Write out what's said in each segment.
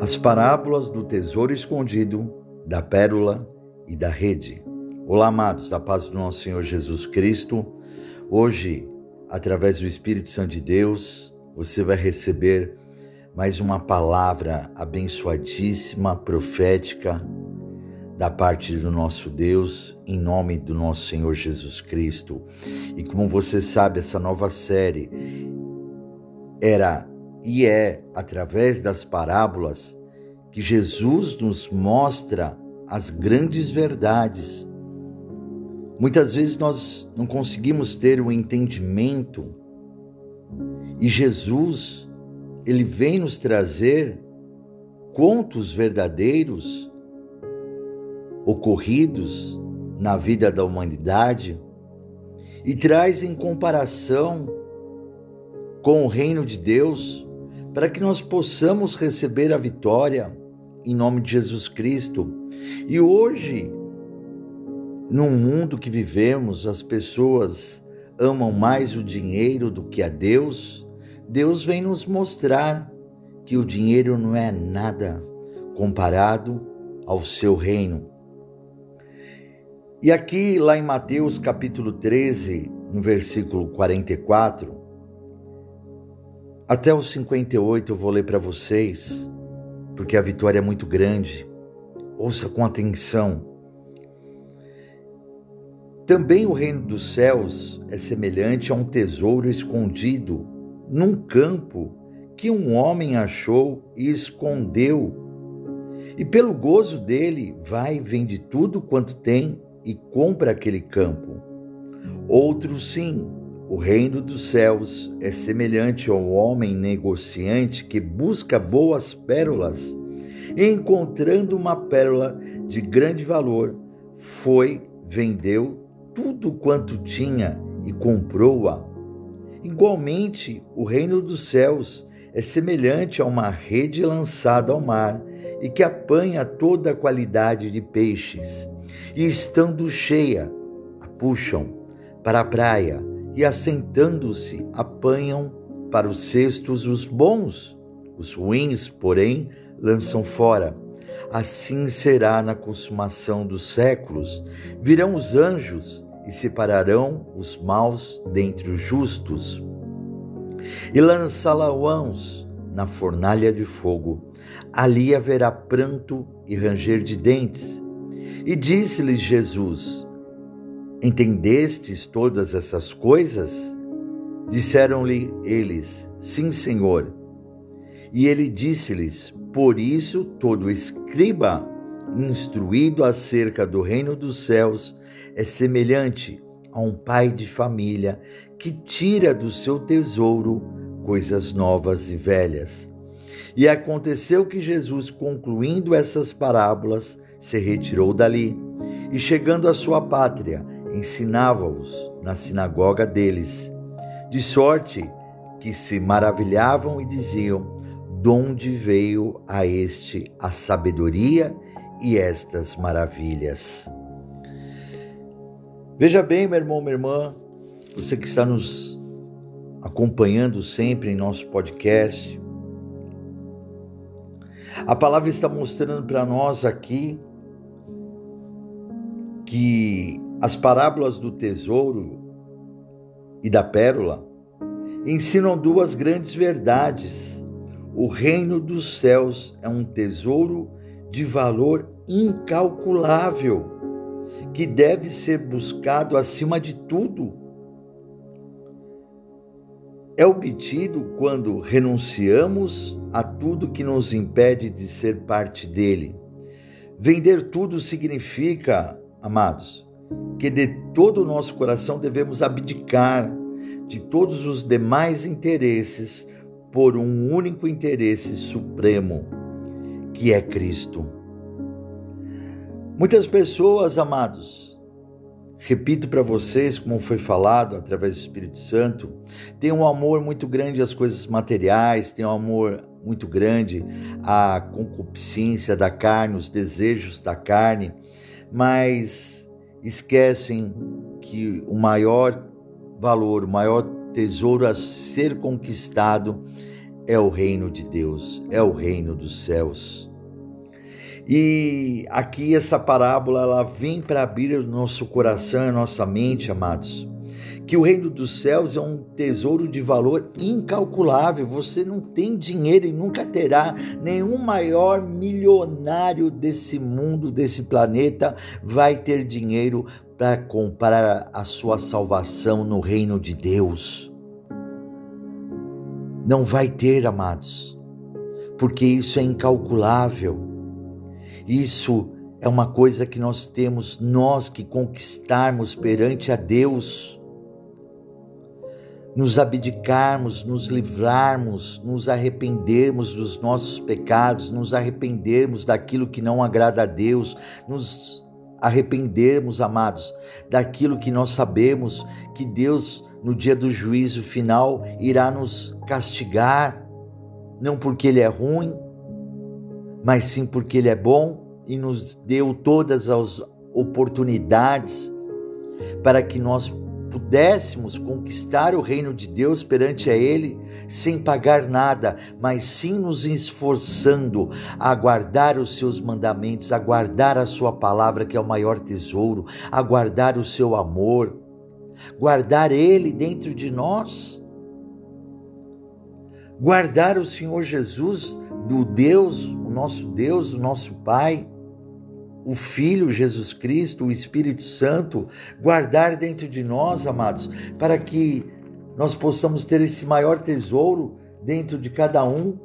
As parábolas do tesouro escondido, da pérola e da rede. Olá, amados, a paz do nosso Senhor Jesus Cristo. Hoje, através do Espírito Santo de Deus, você vai receber mais uma palavra abençoadíssima, profética, da parte do nosso Deus, em nome do nosso Senhor Jesus Cristo. E como você sabe, essa nova série era e é através das parábolas que Jesus nos mostra as grandes verdades. Muitas vezes nós não conseguimos ter o um entendimento e Jesus, ele vem nos trazer contos verdadeiros ocorridos na vida da humanidade e traz em comparação com o reino de Deus para que nós possamos receber a vitória em nome de Jesus Cristo. E hoje, num mundo que vivemos, as pessoas amam mais o dinheiro do que a Deus. Deus vem nos mostrar que o dinheiro não é nada comparado ao seu reino. E aqui, lá em Mateus capítulo 13, no versículo 44, até os 58 eu vou ler para vocês, porque a vitória é muito grande. Ouça com atenção. Também o reino dos céus é semelhante a um tesouro escondido num campo que um homem achou e escondeu. E pelo gozo dele, vai e vende tudo quanto tem e compra aquele campo. Outro sim, o reino dos céus é semelhante ao homem negociante que busca boas pérolas. Encontrando uma pérola de grande valor, foi, vendeu tudo quanto tinha e comprou-a. Igualmente, o reino dos céus é semelhante a uma rede lançada ao mar e que apanha toda a qualidade de peixes, e estando cheia, a puxam para a praia e assentando-se apanham para os cestos os bons, os ruins, porém, lançam fora. Assim será na consumação dos séculos. Virão os anjos e separarão os maus dentre os justos, e lançá-la-ãos na fornalha de fogo. Ali haverá pranto e ranger de dentes. E disse-lhes Jesus: Entendestes todas essas coisas? Disseram-lhe eles: Sim, Senhor. E ele disse-lhes: Por isso todo escriba instruído acerca do reino dos céus é semelhante a um pai de família que tira do seu tesouro coisas novas e velhas. E aconteceu que Jesus, concluindo essas parábolas, se retirou dali e, chegando à sua pátria, ensinava-os na sinagoga deles, de sorte que se maravilhavam e diziam: De onde veio a este a sabedoria e estas maravilhas? Veja bem, meu irmão, minha irmã, você que está nos acompanhando sempre em nosso podcast, a palavra está mostrando para nós aqui que as parábolas do tesouro e da pérola ensinam duas grandes verdades. O reino dos céus é um tesouro de valor incalculável que deve ser buscado acima de tudo. É obtido quando renunciamos a tudo que nos impede de ser parte dele. Vender tudo significa, amados, que de todo o nosso coração devemos abdicar de todos os demais interesses por um único interesse supremo, que é Cristo. Muitas pessoas, amados, repito para vocês, como foi falado através do Espírito Santo, têm um amor muito grande às coisas materiais, têm um amor muito grande à concupiscência da carne, os desejos da carne, mas esquecem que o maior valor, o maior tesouro a ser conquistado é o reino de Deus, é o reino dos céus. E aqui essa parábola ela vem para abrir o nosso coração e a nossa mente, amados. Que o reino dos céus é um tesouro de valor incalculável. Você não tem dinheiro e nunca terá. Nenhum maior milionário desse mundo, desse planeta, vai ter dinheiro para comprar a sua salvação no reino de Deus. Não vai ter, amados, porque isso é incalculável. Isso é uma coisa que nós temos nós que conquistarmos perante a Deus. Nos abdicarmos, nos livrarmos, nos arrependermos dos nossos pecados, nos arrependermos daquilo que não agrada a Deus, nos arrependermos, amados, daquilo que nós sabemos que Deus, no dia do juízo final, irá nos castigar, não porque Ele é ruim, mas sim porque Ele é bom e nos deu todas as oportunidades para que nós pudéssemos conquistar o reino de Deus perante a Ele sem pagar nada, mas sim nos esforçando a guardar os seus mandamentos, a guardar a Sua palavra, que é o maior tesouro, a guardar o seu amor, guardar Ele dentro de nós, guardar o Senhor Jesus do Deus, o nosso Deus, o nosso Pai, o Filho Jesus Cristo, o Espírito Santo, guardar dentro de nós, amados, para que nós possamos ter esse maior tesouro dentro de cada um.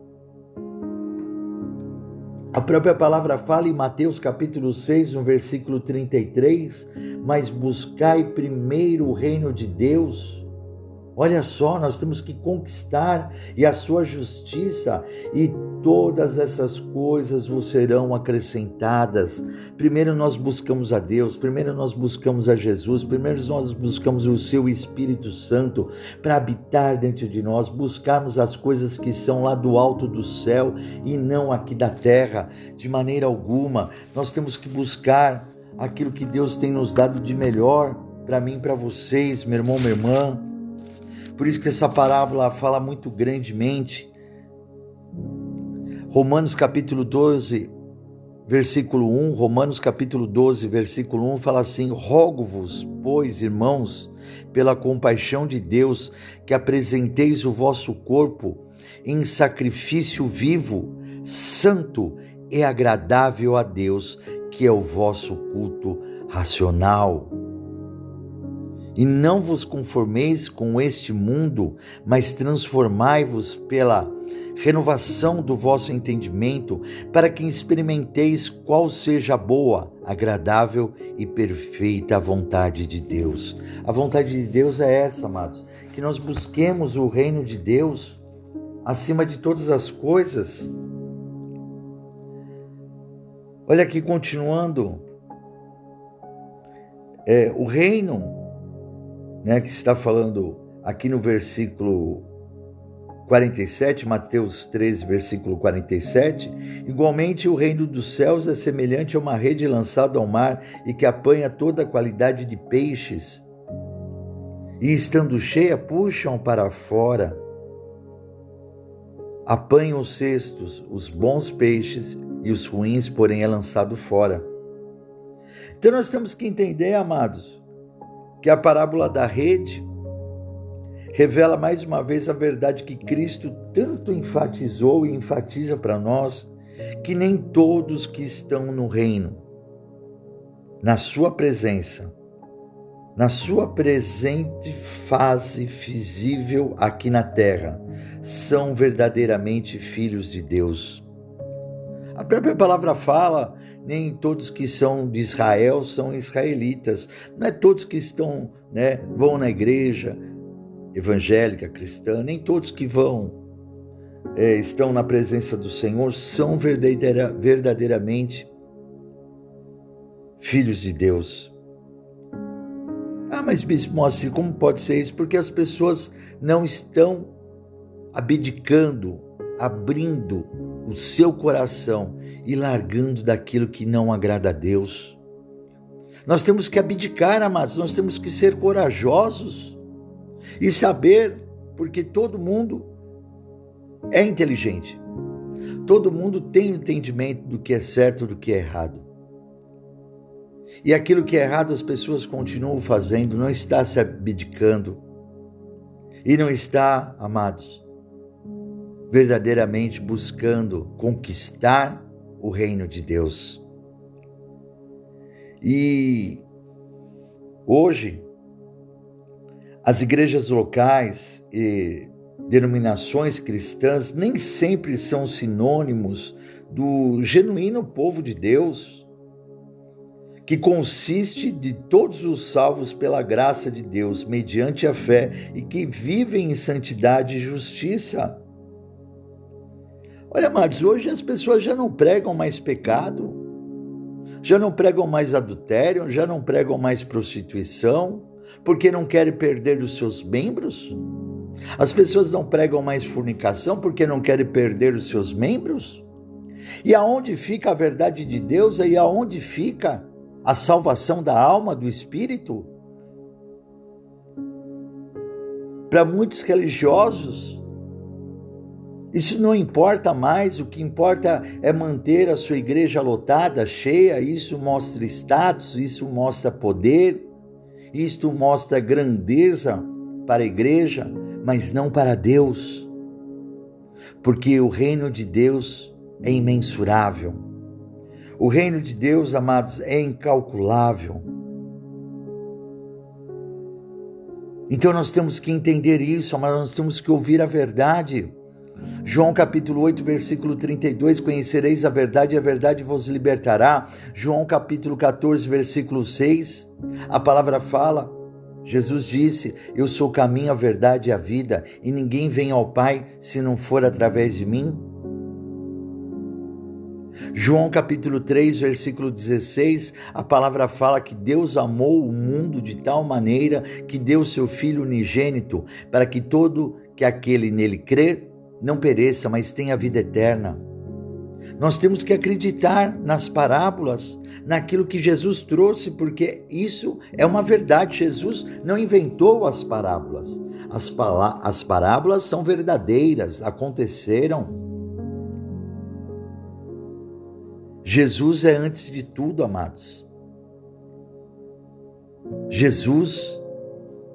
A própria palavra fala em Mateus capítulo 6, no versículo 33, mas buscai primeiro o reino de Deus Olha só, nós temos que conquistar e a sua justiça e todas essas coisas vos serão acrescentadas. Primeiro nós buscamos a Deus, primeiro nós buscamos a Jesus, primeiro nós buscamos o seu Espírito Santo para habitar dentro de nós, buscarmos as coisas que são lá do alto do céu e não aqui da terra, de maneira alguma. Nós temos que buscar aquilo que Deus tem nos dado de melhor para mim, para vocês, meu irmão, minha irmã por isso que essa parábola fala muito grandemente. Romanos capítulo 12, versículo 1, Romanos capítulo 12, versículo 1 fala assim: Rogo-vos, pois, irmãos, pela compaixão de Deus, que apresenteis o vosso corpo em sacrifício vivo, santo e agradável a Deus, que é o vosso culto racional. E não vos conformeis com este mundo, mas transformai-vos pela renovação do vosso entendimento, para que experimenteis qual seja a boa, agradável e perfeita vontade de Deus. A vontade de Deus é essa, amados, que nós busquemos o reino de Deus acima de todas as coisas. Olha aqui, continuando. É, o reino né, que está falando aqui no versículo 47, Mateus 13, versículo 47. Igualmente, o reino dos céus é semelhante a uma rede lançada ao mar e que apanha toda a qualidade de peixes. E estando cheia, puxam para fora. Apanham os cestos, os bons peixes, e os ruins, porém, é lançado fora. Então, nós temos que entender, amados, que a parábola da rede revela mais uma vez a verdade que Cristo tanto enfatizou e enfatiza para nós, que nem todos que estão no reino, na sua presença, na sua presente fase visível aqui na terra, são verdadeiramente filhos de Deus. A própria palavra fala nem todos que são de Israel são israelitas. Não é todos que estão, né, vão na igreja evangélica cristã, nem todos que vão é, estão na presença do Senhor são verdadeira, verdadeiramente filhos de Deus. Ah, mas Bispo como pode ser isso? Porque as pessoas não estão abdicando, abrindo o seu coração e largando daquilo que não agrada a Deus. Nós temos que abdicar, amados, nós temos que ser corajosos e saber, porque todo mundo é inteligente. Todo mundo tem entendimento do que é certo e do que é errado. E aquilo que é errado as pessoas continuam fazendo, não está se abdicando. E não está, amados, verdadeiramente buscando conquistar o reino de Deus. E hoje, as igrejas locais e denominações cristãs nem sempre são sinônimos do genuíno povo de Deus, que consiste de todos os salvos pela graça de Deus, mediante a fé, e que vivem em santidade e justiça. Olha, amados, hoje as pessoas já não pregam mais pecado, já não pregam mais adultério, já não pregam mais prostituição, porque não querem perder os seus membros? As pessoas não pregam mais fornicação porque não querem perder os seus membros? E aonde fica a verdade de Deus e aonde fica a salvação da alma, do espírito? Para muitos religiosos, isso não importa mais, o que importa é manter a sua igreja lotada, cheia, isso mostra status, isso mostra poder, isto mostra grandeza para a igreja, mas não para Deus, porque o reino de Deus é imensurável. O reino de Deus, amados, é incalculável. Então nós temos que entender isso, mas nós temos que ouvir a verdade. João capítulo 8, versículo 32, conhecereis a verdade e a verdade vos libertará. João capítulo 14, versículo 6, a palavra fala, Jesus disse: Eu sou o caminho, a verdade e a vida, e ninguém vem ao Pai se não for através de mim. João capítulo 3, versículo 16, a palavra fala que Deus amou o mundo de tal maneira que deu seu Filho unigênito, para que todo que aquele nele crer não pereça, mas tenha vida eterna. Nós temos que acreditar nas parábolas, naquilo que Jesus trouxe, porque isso é uma verdade. Jesus não inventou as parábolas. As, as parábolas são verdadeiras, aconteceram. Jesus é antes de tudo, amados. Jesus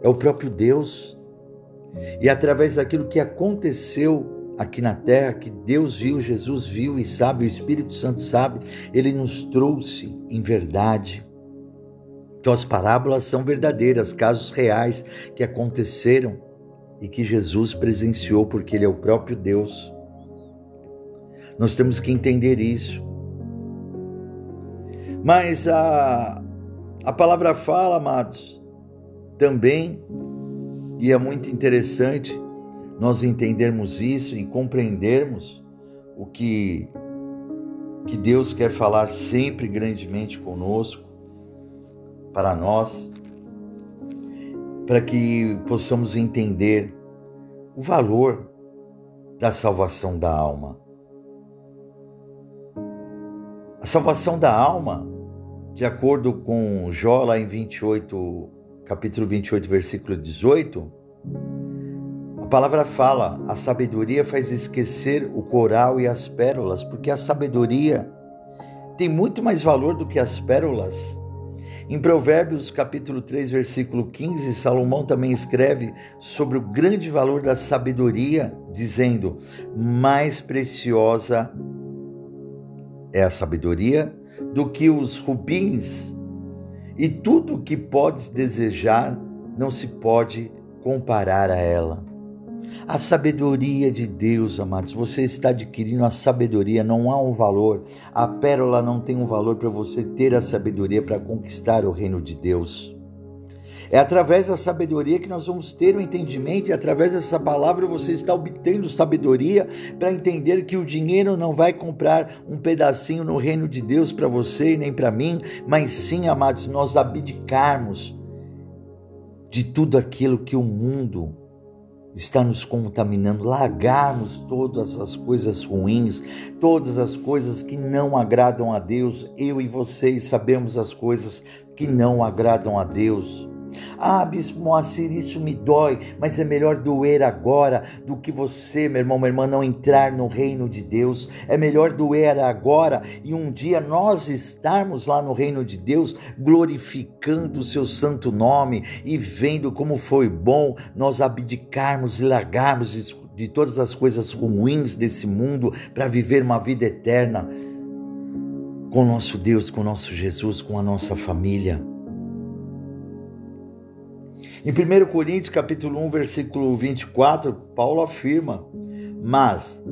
é o próprio Deus. E através daquilo que aconteceu aqui na terra, que Deus viu, Jesus viu e sabe, o Espírito Santo sabe, ele nos trouxe em verdade. Então as parábolas são verdadeiras, casos reais que aconteceram e que Jesus presenciou porque ele é o próprio Deus. Nós temos que entender isso. Mas a, a palavra fala, amados, também, e é muito interessante, nós entendermos isso e compreendermos o que, que Deus quer falar sempre grandemente conosco, para nós, para que possamos entender o valor da salvação da alma. A salvação da alma, de acordo com Jó lá em 28, capítulo 28, versículo 18, palavra fala: a sabedoria faz esquecer o coral e as pérolas, porque a sabedoria tem muito mais valor do que as pérolas. Em Provérbios capítulo 3, versículo 15, Salomão também escreve sobre o grande valor da sabedoria, dizendo: mais preciosa é a sabedoria do que os rubins, e tudo o que podes desejar não se pode comparar a ela. A sabedoria de Deus, amados, você está adquirindo a sabedoria, não há um valor. A pérola não tem um valor para você ter a sabedoria para conquistar o reino de Deus. É através da sabedoria que nós vamos ter o entendimento, e através dessa palavra você está obtendo sabedoria para entender que o dinheiro não vai comprar um pedacinho no reino de Deus para você nem para mim, mas sim, amados, nós abdicarmos de tudo aquilo que o mundo está nos contaminando, largarmos todas as coisas ruins, todas as coisas que não agradam a Deus. Eu e vocês sabemos as coisas que não agradam a Deus. Ah, Bispo Moacir, isso me dói, mas é melhor doer agora do que você, meu irmão, minha irmã, não entrar no reino de Deus. É melhor doer agora e um dia nós estarmos lá no reino de Deus, glorificando o seu santo nome e vendo como foi bom nós abdicarmos e largarmos de todas as coisas ruins desse mundo para viver uma vida eterna com o nosso Deus, com o nosso Jesus, com a nossa família. Em 1 Coríntios capítulo 1, versículo 24, Paulo afirma: "Mas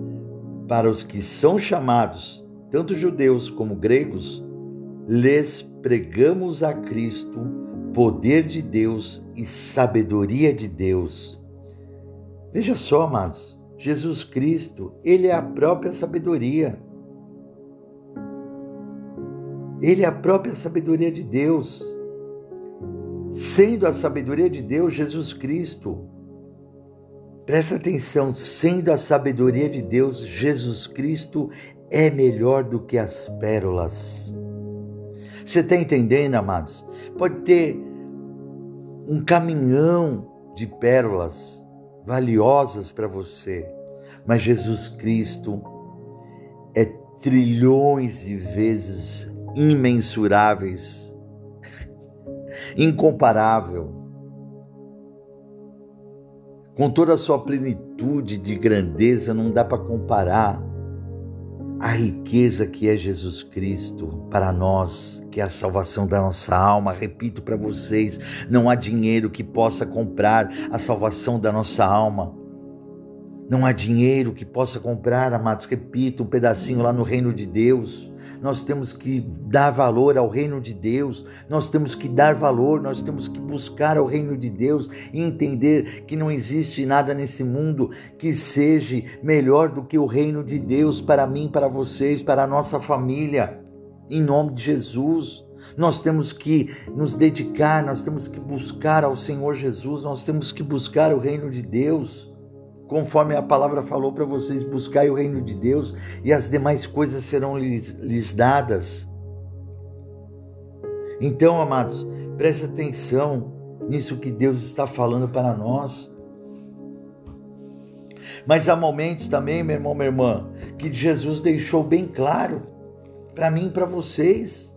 para os que são chamados, tanto judeus como gregos, lhes pregamos a Cristo, poder de Deus e sabedoria de Deus." Veja só, amados, Jesus Cristo, ele é a própria sabedoria. Ele é a própria sabedoria de Deus sendo a sabedoria de Deus Jesus Cristo. Presta atenção, sendo a sabedoria de Deus Jesus Cristo é melhor do que as pérolas. Você está entendendo, amados? Pode ter um caminhão de pérolas valiosas para você, mas Jesus Cristo é trilhões de vezes imensuráveis incomparável, com toda a sua plenitude de grandeza, não dá para comparar a riqueza que é Jesus Cristo para nós, que é a salvação da nossa alma. Repito para vocês: não há dinheiro que possa comprar a salvação da nossa alma. Não há dinheiro que possa comprar, amados, repito, um pedacinho lá no reino de Deus nós temos que dar valor ao reino de Deus, nós temos que dar valor, nós temos que buscar ao reino de Deus e entender que não existe nada nesse mundo que seja melhor do que o reino de Deus para mim, para vocês, para a nossa família. Em nome de Jesus. Nós temos que nos dedicar, nós temos que buscar ao Senhor Jesus, nós temos que buscar o reino de Deus conforme a palavra falou para vocês, buscai o reino de Deus e as demais coisas serão lhes, lhes dadas. Então, amados, preste atenção nisso que Deus está falando para nós. Mas há momentos também, meu irmão, minha irmã, que Jesus deixou bem claro para mim e para vocês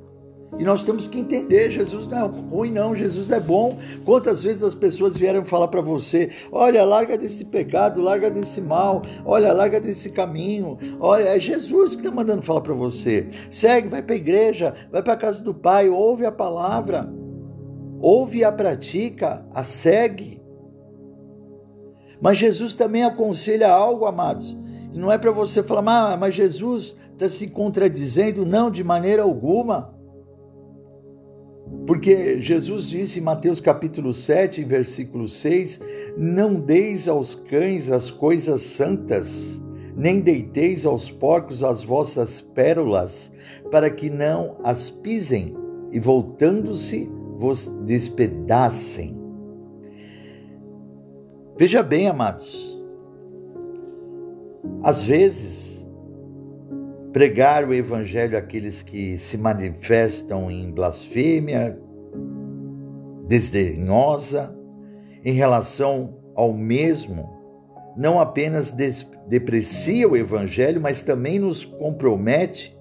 e nós temos que entender, Jesus não é ruim não, Jesus é bom. Quantas vezes as pessoas vieram falar para você, olha, larga desse pecado, larga desse mal, olha, larga desse caminho. Olha, é Jesus que está mandando falar para você. Segue, vai para a igreja, vai para a casa do Pai, ouve a palavra, ouve a pratica, a segue. Mas Jesus também aconselha algo, amados. E não é para você falar, ah, mas Jesus está se contradizendo, não, de maneira alguma. Porque Jesus disse em Mateus capítulo 7, versículo 6: Não deis aos cães as coisas santas, nem deiteis aos porcos as vossas pérolas, para que não as pisem e voltando-se vos despedacem. Veja bem, amados, às vezes pregar o evangelho àqueles que se manifestam em blasfêmia, desdenhosa, em relação ao mesmo, não apenas deprecia o evangelho, mas também nos compromete.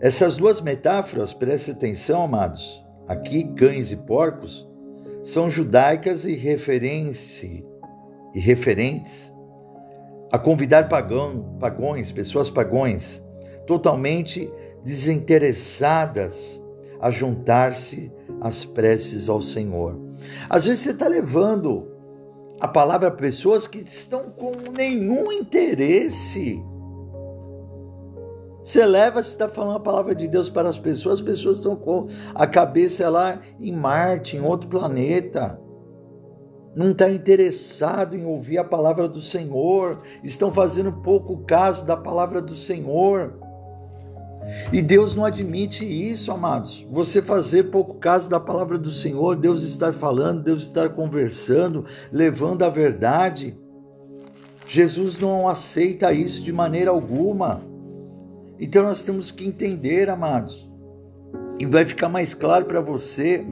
Essas duas metáforas, preste atenção, amados, aqui cães e porcos, são judaicas e, referência, e referentes a convidar pagão, pagões, pessoas pagões, totalmente desinteressadas a juntar-se às preces ao Senhor. Às vezes você está levando a palavra a pessoas que estão com nenhum interesse. Você leva, você está falando a palavra de Deus para as pessoas, as pessoas estão com a cabeça lá em Marte, em outro planeta não está interessado em ouvir a palavra do Senhor, estão fazendo pouco caso da palavra do Senhor. E Deus não admite isso, amados. Você fazer pouco caso da palavra do Senhor, Deus estar falando, Deus estar conversando, levando a verdade. Jesus não aceita isso de maneira alguma. Então nós temos que entender, amados, E vai ficar mais claro para você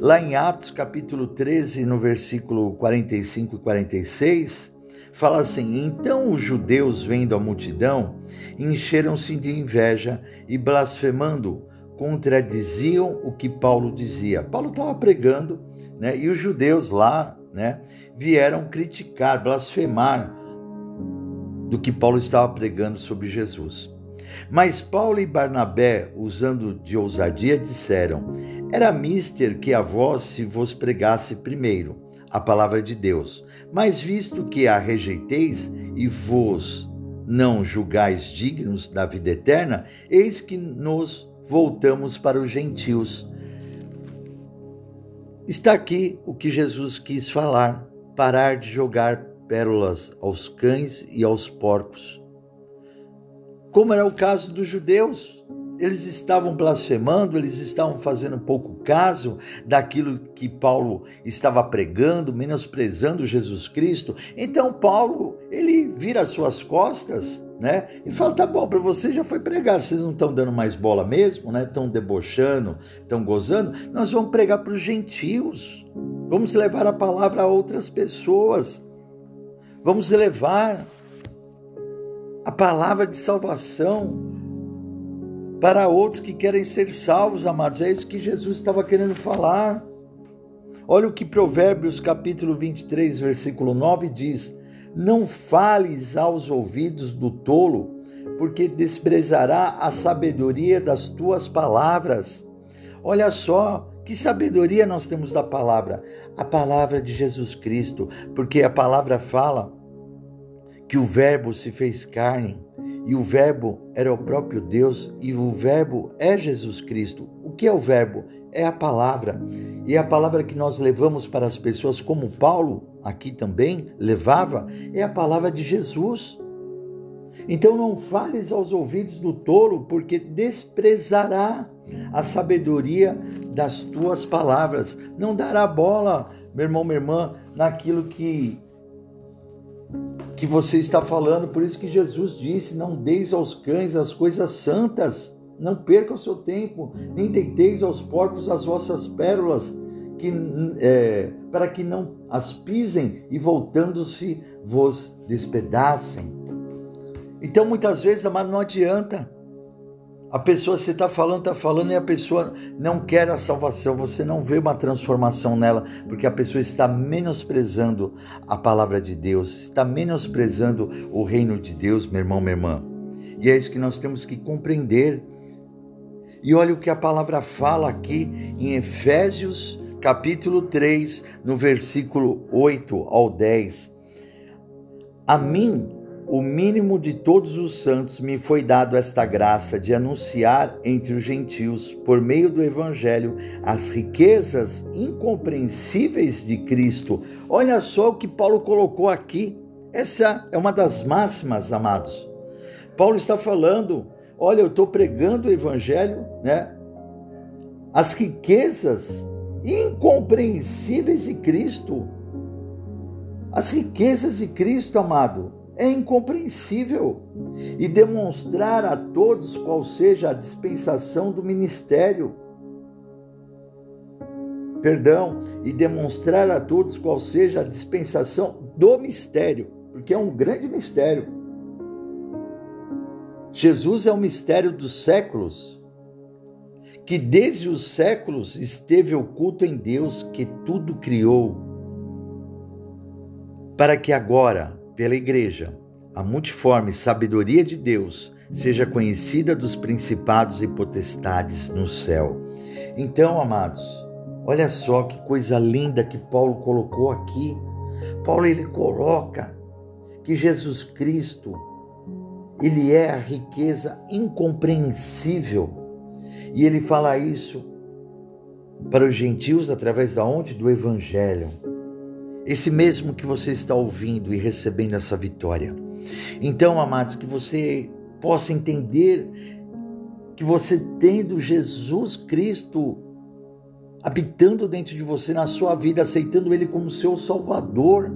lá em Atos capítulo 13, no versículo 45 e 46, fala assim: Então os judeus, vendo a multidão, encheram-se de inveja e blasfemando, contradiziam o que Paulo dizia. Paulo estava pregando, né? E os judeus lá, né, vieram criticar, blasfemar do que Paulo estava pregando sobre Jesus. Mas Paulo e Barnabé, usando de ousadia, disseram: Era mister que a vós se vos pregasse primeiro a palavra de Deus. Mas visto que a rejeiteis e vos não julgais dignos da vida eterna, eis que nos voltamos para os gentios. Está aqui o que Jesus quis falar: parar de jogar pérolas aos cães e aos porcos como era o caso dos judeus. Eles estavam blasfemando, eles estavam fazendo pouco caso daquilo que Paulo estava pregando, menosprezando Jesus Cristo. Então Paulo, ele vira as suas costas, né? E fala: "Tá bom, para você já foi pregar, vocês não estão dando mais bola mesmo, né? Estão debochando, estão gozando. Nós vamos pregar para os gentios. Vamos levar a palavra a outras pessoas. Vamos levar a palavra de salvação para outros que querem ser salvos, amados. É isso que Jesus estava querendo falar. Olha o que Provérbios capítulo 23, versículo 9 diz: Não fales aos ouvidos do tolo, porque desprezará a sabedoria das tuas palavras. Olha só, que sabedoria nós temos da palavra? A palavra de Jesus Cristo, porque a palavra fala que o Verbo se fez carne e o Verbo era o próprio Deus e o Verbo é Jesus Cristo. O que é o Verbo? É a palavra. E a palavra que nós levamos para as pessoas, como Paulo aqui também levava, é a palavra de Jesus. Então não fales aos ouvidos do tolo, porque desprezará a sabedoria das tuas palavras. Não dará bola, meu irmão, minha irmã, naquilo que que você está falando, por isso que Jesus disse: Não deis aos cães as coisas santas, não perca o seu tempo, nem deiteis aos porcos as vossas pérolas, que, é, para que não as pisem e voltando-se vos despedacem. Então, muitas vezes, amado, não adianta. A pessoa, você está falando, está falando, e a pessoa não quer a salvação, você não vê uma transformação nela, porque a pessoa está menosprezando a palavra de Deus, está menosprezando o reino de Deus, meu irmão, minha irmã. E é isso que nós temos que compreender. E olha o que a palavra fala aqui em Efésios, capítulo 3, no versículo 8 ao 10. A mim o mínimo de todos os santos, me foi dado esta graça de anunciar entre os gentios, por meio do Evangelho, as riquezas incompreensíveis de Cristo. Olha só o que Paulo colocou aqui. Essa é uma das máximas, amados. Paulo está falando: olha, eu estou pregando o Evangelho, né? As riquezas incompreensíveis de Cristo. As riquezas de Cristo, amado é incompreensível. E demonstrar a todos qual seja a dispensação do ministério. Perdão, e demonstrar a todos qual seja a dispensação do mistério, porque é um grande mistério. Jesus é o mistério dos séculos, que desde os séculos esteve oculto em Deus que tudo criou, para que agora, pela Igreja, a multiforme sabedoria de Deus seja conhecida dos principados e potestades no céu. Então, amados, olha só que coisa linda que Paulo colocou aqui. Paulo ele coloca que Jesus Cristo ele é a riqueza incompreensível. E ele fala isso para os gentios através da onde? Do evangelho esse mesmo que você está ouvindo e recebendo essa vitória. Então, amados, que você possa entender que você tendo Jesus Cristo habitando dentro de você na sua vida, aceitando Ele como seu Salvador,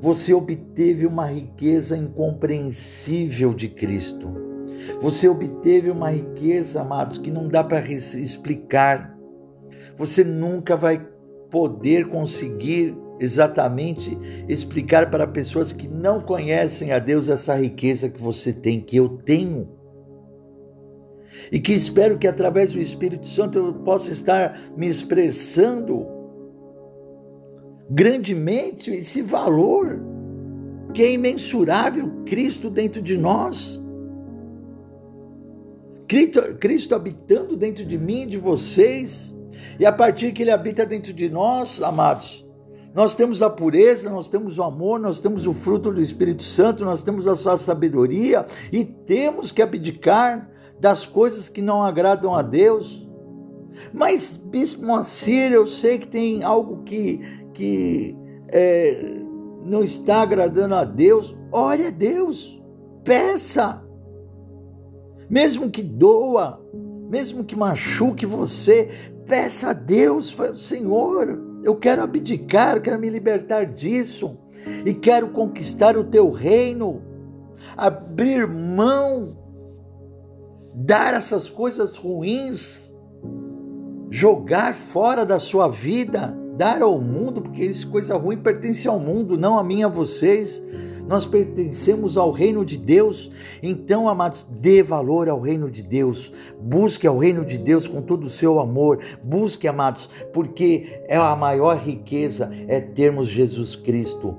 você obteve uma riqueza incompreensível de Cristo. Você obteve uma riqueza, amados, que não dá para explicar. Você nunca vai poder conseguir exatamente explicar para pessoas que não conhecem a Deus essa riqueza que você tem, que eu tenho. E que espero que através do Espírito Santo eu possa estar me expressando grandemente esse valor que é imensurável, Cristo dentro de nós. Cristo, Cristo habitando dentro de mim de vocês. E a partir que Ele habita dentro de nós, amados, nós temos a pureza, nós temos o amor, nós temos o fruto do Espírito Santo, nós temos a sua sabedoria e temos que abdicar das coisas que não agradam a Deus. Mas, Bispo Moacir, eu sei que tem algo que, que é, não está agradando a Deus. Ore a Deus, peça. Mesmo que doa, mesmo que machuque você, peça a Deus, Senhor, eu quero abdicar, quero me libertar disso e quero conquistar o teu reino, abrir mão, dar essas coisas ruins, jogar fora da sua vida, dar ao mundo, porque isso coisa ruim pertence ao mundo, não a mim a vocês nós pertencemos ao reino de Deus. Então, amados, dê valor ao reino de Deus. Busque ao reino de Deus com todo o seu amor. Busque, amados, porque é a maior riqueza é termos Jesus Cristo.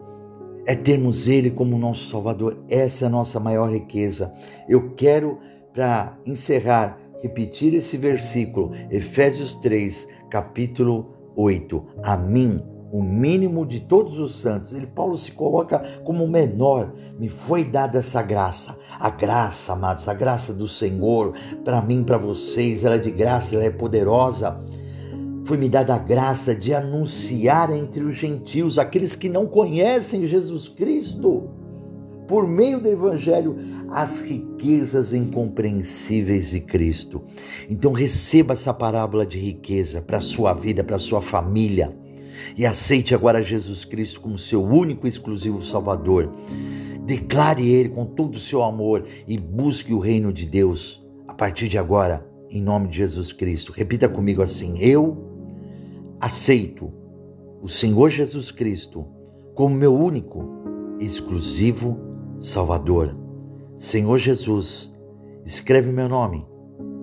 É termos Ele como nosso Salvador. Essa é a nossa maior riqueza. Eu quero, para encerrar, repetir esse versículo, Efésios 3, capítulo 8. A mim o mínimo de todos os santos. Ele, Paulo se coloca como menor. Me foi dada essa graça. A graça, amados, a graça do Senhor para mim, para vocês, ela é de graça, ela é poderosa. Foi me dada a graça de anunciar entre os gentios, aqueles que não conhecem Jesus Cristo, por meio do Evangelho, as riquezas incompreensíveis de Cristo. Então receba essa parábola de riqueza para a sua vida, para a sua família e aceite agora Jesus Cristo como seu único e exclusivo Salvador. Declare Ele com todo o seu amor e busque o reino de Deus a partir de agora, em nome de Jesus Cristo. Repita comigo assim: Eu aceito o Senhor Jesus Cristo como meu único e exclusivo Salvador. Senhor Jesus, escreve meu nome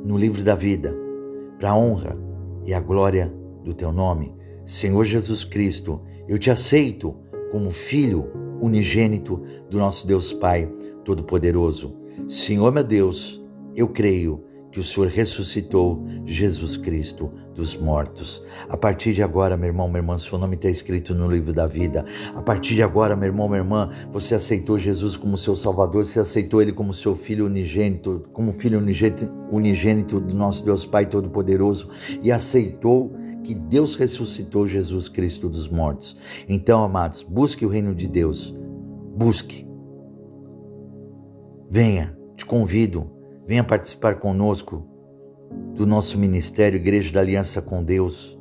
no livro da vida, para a honra e a glória do teu nome. Senhor Jesus Cristo, eu te aceito como filho unigênito do nosso Deus Pai Todo-Poderoso. Senhor meu Deus, eu creio que o Senhor ressuscitou Jesus Cristo dos mortos. A partir de agora, meu irmão, minha irmã, seu nome está escrito no livro da vida. A partir de agora, meu irmão, minha irmã, você aceitou Jesus como seu Salvador, você aceitou Ele como seu Filho unigênito, como Filho unigênito, unigênito do nosso Deus Pai Todo-Poderoso e aceitou que Deus ressuscitou Jesus Cristo dos mortos. Então, amados, busque o reino de Deus. Busque. Venha, te convido, venha participar conosco do nosso ministério Igreja da Aliança com Deus.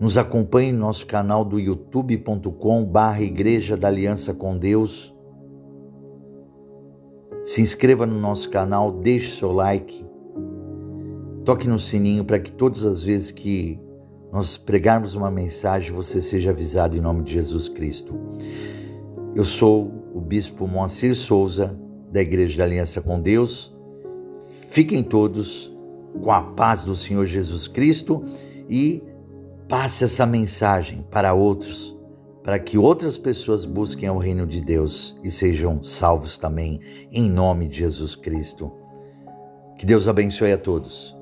Nos acompanhe no nosso canal do youtube.com barra Igreja da Aliança com Deus. Se inscreva no nosso canal, deixe seu like Toque no sininho para que todas as vezes que nós pregarmos uma mensagem, você seja avisado em nome de Jesus Cristo. Eu sou o Bispo Moacir Souza, da Igreja da Aliança com Deus. Fiquem todos com a paz do Senhor Jesus Cristo e passe essa mensagem para outros, para que outras pessoas busquem o reino de Deus e sejam salvos também, em nome de Jesus Cristo. Que Deus abençoe a todos.